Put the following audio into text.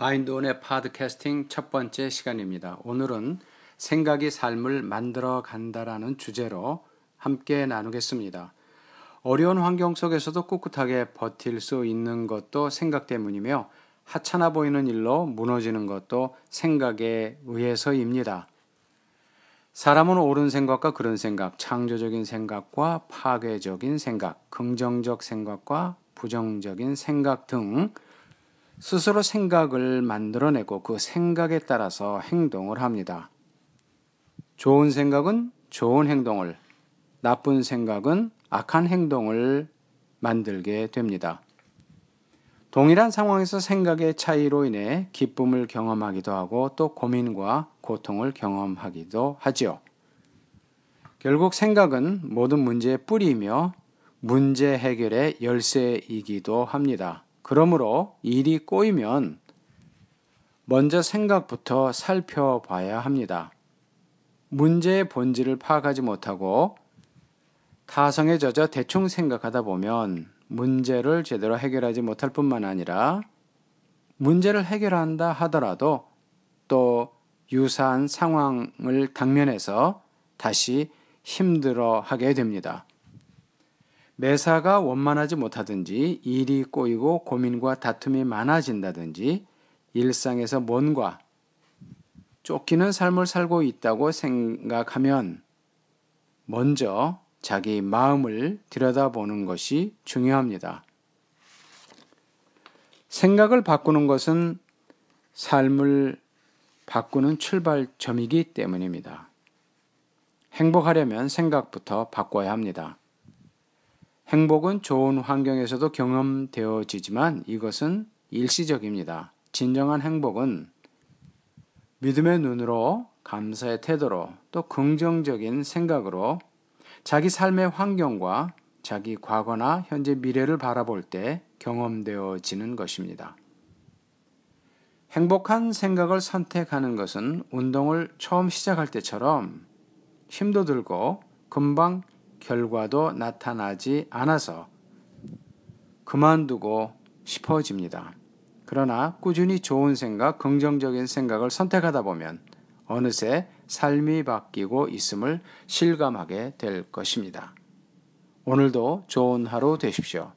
마인드온의 팟캐스팅 첫 번째 시간입니다. 오늘은 생각이 삶을 만들어 간다라는 주제로 함께 나누겠습니다. 어려운 환경 속에서도 꿋꿋하게 버틸 수 있는 것도 생각 때문이며 하찮아 보이는 일로 무너지는 것도 생각에 의해서입니다. 사람은 옳은 생각과 그런 생각, 창조적인 생각과 파괴적인 생각, 긍정적 생각과 부정적인 생각 등 스스로 생각을 만들어내고 그 생각에 따라서 행동을 합니다. 좋은 생각은 좋은 행동을, 나쁜 생각은 악한 행동을 만들게 됩니다. 동일한 상황에서 생각의 차이로 인해 기쁨을 경험하기도 하고 또 고민과 고통을 경험하기도 하지요. 결국 생각은 모든 문제의 뿌리이며 문제 해결의 열쇠이기도 합니다. 그러므로 일이 꼬이면 먼저 생각부터 살펴봐야 합니다. 문제의 본질을 파악하지 못하고 타성에 젖어 대충 생각하다 보면 문제를 제대로 해결하지 못할 뿐만 아니라 문제를 해결한다 하더라도 또 유사한 상황을 당면해서 다시 힘들어 하게 됩니다. 매사가 원만하지 못하든지 일이 꼬이고 고민과 다툼이 많아진다든지 일상에서 뭔가 쫓기는 삶을 살고 있다고 생각하면 먼저 자기 마음을 들여다보는 것이 중요합니다. 생각을 바꾸는 것은 삶을 바꾸는 출발점이기 때문입니다. 행복하려면 생각부터 바꿔야 합니다. 행복은 좋은 환경에서도 경험되어지지만 이것은 일시적입니다. 진정한 행복은 믿음의 눈으로 감사의 태도로 또 긍정적인 생각으로 자기 삶의 환경과 자기 과거나 현재 미래를 바라볼 때 경험되어지는 것입니다. 행복한 생각을 선택하는 것은 운동을 처음 시작할 때처럼 힘도 들고 금방 결과도 나타나지 않아서 그만두고 싶어집니다. 그러나 꾸준히 좋은 생각, 긍정적인 생각을 선택하다 보면 어느새 삶이 바뀌고 있음을 실감하게 될 것입니다. 오늘도 좋은 하루 되십시오.